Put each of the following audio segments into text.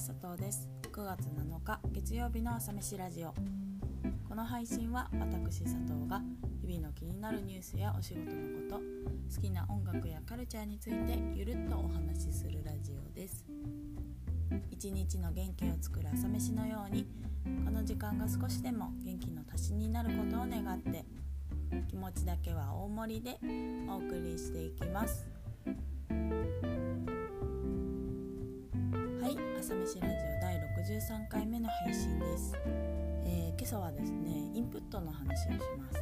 佐藤です。9月7日月曜日の朝飯ラジオ。この配信は私佐藤が日々の気になるニュースやお仕事のこと好きな音楽やカルチャーについてゆるっとお話しするラジオです。一日の元気を作る朝飯のようにこの時間が少しでも元気の足しになることを願って気持ちだけは大盛りでお送りしていきます。朝飯ラジオ第63回目の配信です、えー、今朝はですねインプットの話をします。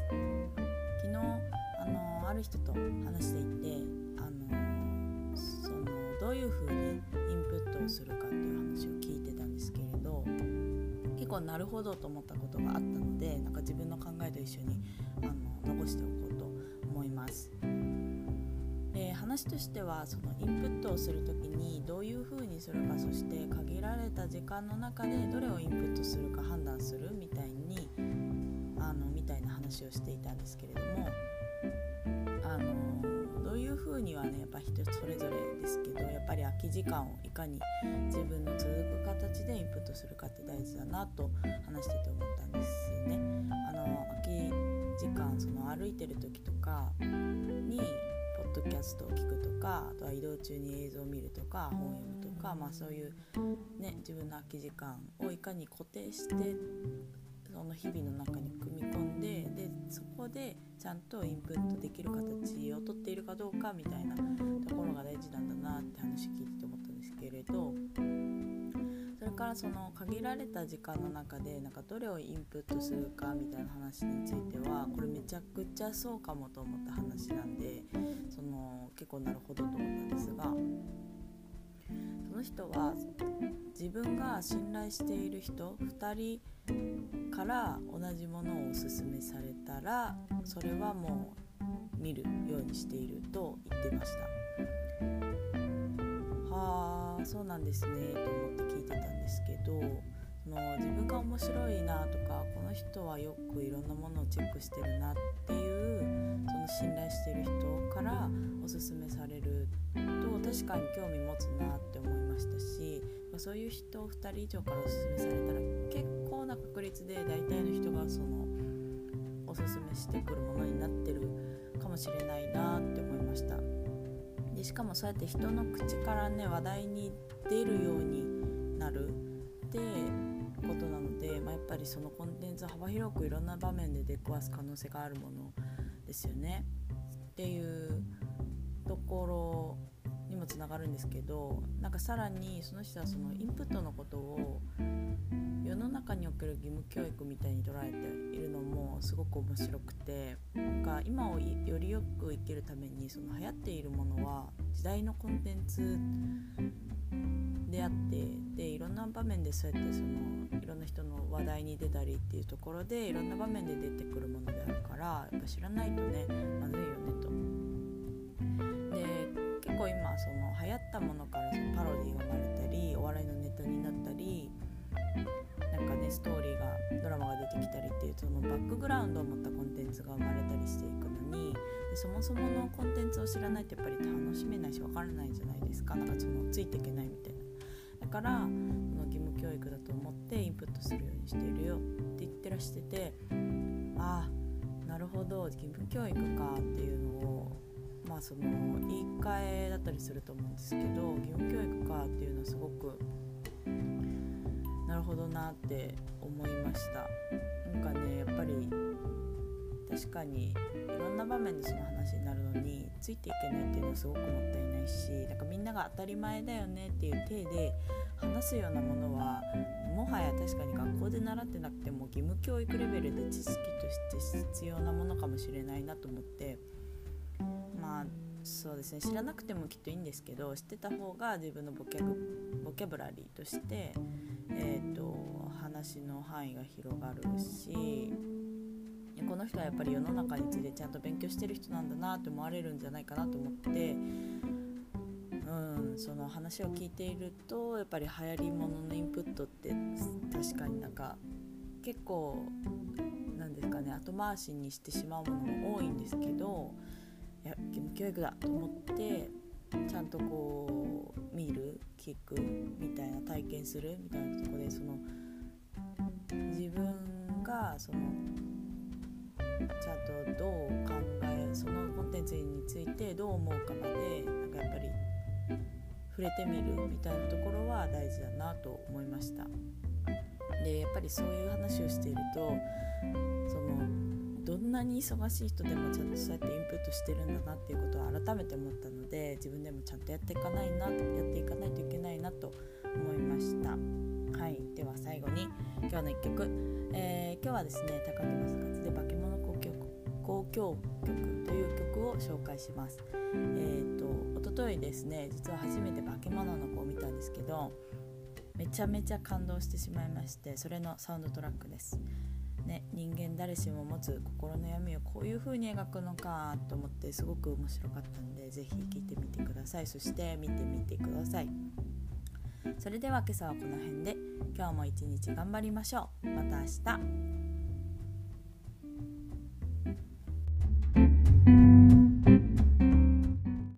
昨日あのある人と話していてあのそのどういう風にインプットをするかっていう話を聞いてたんですけれど結構なるほどと思ったことがあったのでなんか自分の考えと一緒にあの残しておこ話としてはそのインプットをする時にどういうふうにするかそして限られた時間の中でどれをインプットするか判断するみたいにあのみたいな話をしていたんですけれどもあのどういうふうにはねやっぱ人それぞれですけどやっぱり空き時間をいかに自分の続く形でインプットするかって大事だなと話してて思ったんですよね。あの空き時間その歩いてる時とかにッドキャストを聞くとかあとは移動中に映像を見るとか本を読むとか、まあ、そういう、ね、自分の空き時間をいかに固定してその日々の中に組み込んででそこでちゃんとインプットできる形をとっているかどうかみたいなところが大事なんだなって話聞いてて思ったんですけれどからその限られた時間の中でなんかどれをインプットするかみたいな話についてはこれめちゃくちゃそうかもと思った話なんでその結構なるほどと思ったんですがその人は自分が信頼している人2人から同じものをおすすめされたらそれはもう見るようにしていると言ってました。はあそうなんですねと思たんですけどその自分が面白いなとかこの人はよくいろんなものをチェックしてるなっていうその信頼してる人からおすすめされると確かに興味持つなって思いましたしそういう人を2人以上からおすすめされたら結構な確率で大体の人がそのおすすめしてくるものになってるかもしれないなって思いました。でしかもそうやって人の口からね話題に出るようになるってことなので、まあ、やっぱりそのコンテンツを幅広くいろんな場面で出くわす可能性があるものですよね。っていうところにもつながるんですけどなんかさらにその人はそのインプットのことを世の中における義務教育みたいに捉えているのもすごく面白くてなんか今をよりよく生きるためにその流行っているものは時代のコンテンツであってでいろんな場面でそうやってそのいろんな人の話題に出たりっていうところでいろんな場面で出てくるものであるからやっぱ知らないとねまずいよねと。で結構今その流行ったものからそのパロディが生まれたりお笑いのネタになったりなんかねストーリーがドラマが出てきたりっていうそのバックグラウンドを持ったコンテンツが生まれたりしていくのにでそもそものコンテンツを知らないとやっぱり楽しめないし分からないじゃないですかなんかそのついていけないみたいな。だからこの義務教育だと思ってインプットするようにしているよって言ってらしててああなるほど義務教育かっていうのをまあその言い換えだったりすると思うんですけど義務教育かっていうのはすごくなるほどなって思いました。なんかねやっぱり確かにいろんな場面でその話になるのについていけないっていうのはすごくもったいないしなんかみんなが当たり前だよねっていう体で話すようなものはもはや確かに学校で習ってなくても義務教育レベルで知識として必要なものかもしれないなと思ってまあそうですね知らなくてもきっといいんですけど知ってた方が自分のボキャブボキャブラリーとして、えーと話の範囲が広がるしこの人はやっぱり世の中についてちゃんと勉強してる人なんだなって思われるんじゃないかなと思って、うん、その話を聞いているとやっぱり流行りもののインプットって確かになんか結構なんですかね後回しにしてしまうものも多いんですけどいや義務教育だと思ってちゃんとこう見る聞くみたいな体験するみたいなとこでその自分がそのちゃんとどう考えそのコンテンツについてどう思うかまでなんかやっぱり触れてみるみたいなところは大事だなと思いました。でやっぱりそういう話をしているとそのどんなに忙しい人でもちゃんとそうやってインプットしてるんだなっていうことを改めて思ったので自分でもちゃんとやっていかないなやっていかないといけないなと思いました。はい。では最後に今日の1曲、えー、今日はですね高野正勝で「化け物交響交響曲」という曲を紹介します。えっ、ー、と一昨日ですね実は初めて「化け物の子」を見たんですけどめちゃめちゃ感動してしまいましてそれのサウンドトラックです。ね、人間誰しも持つ心の闇をこういう風に描くのかと思ってすごく面白かったんで是非聴いてみてください。そして見てみてください。それでは今朝はこの辺で今日も一日頑張りましょう。また明日。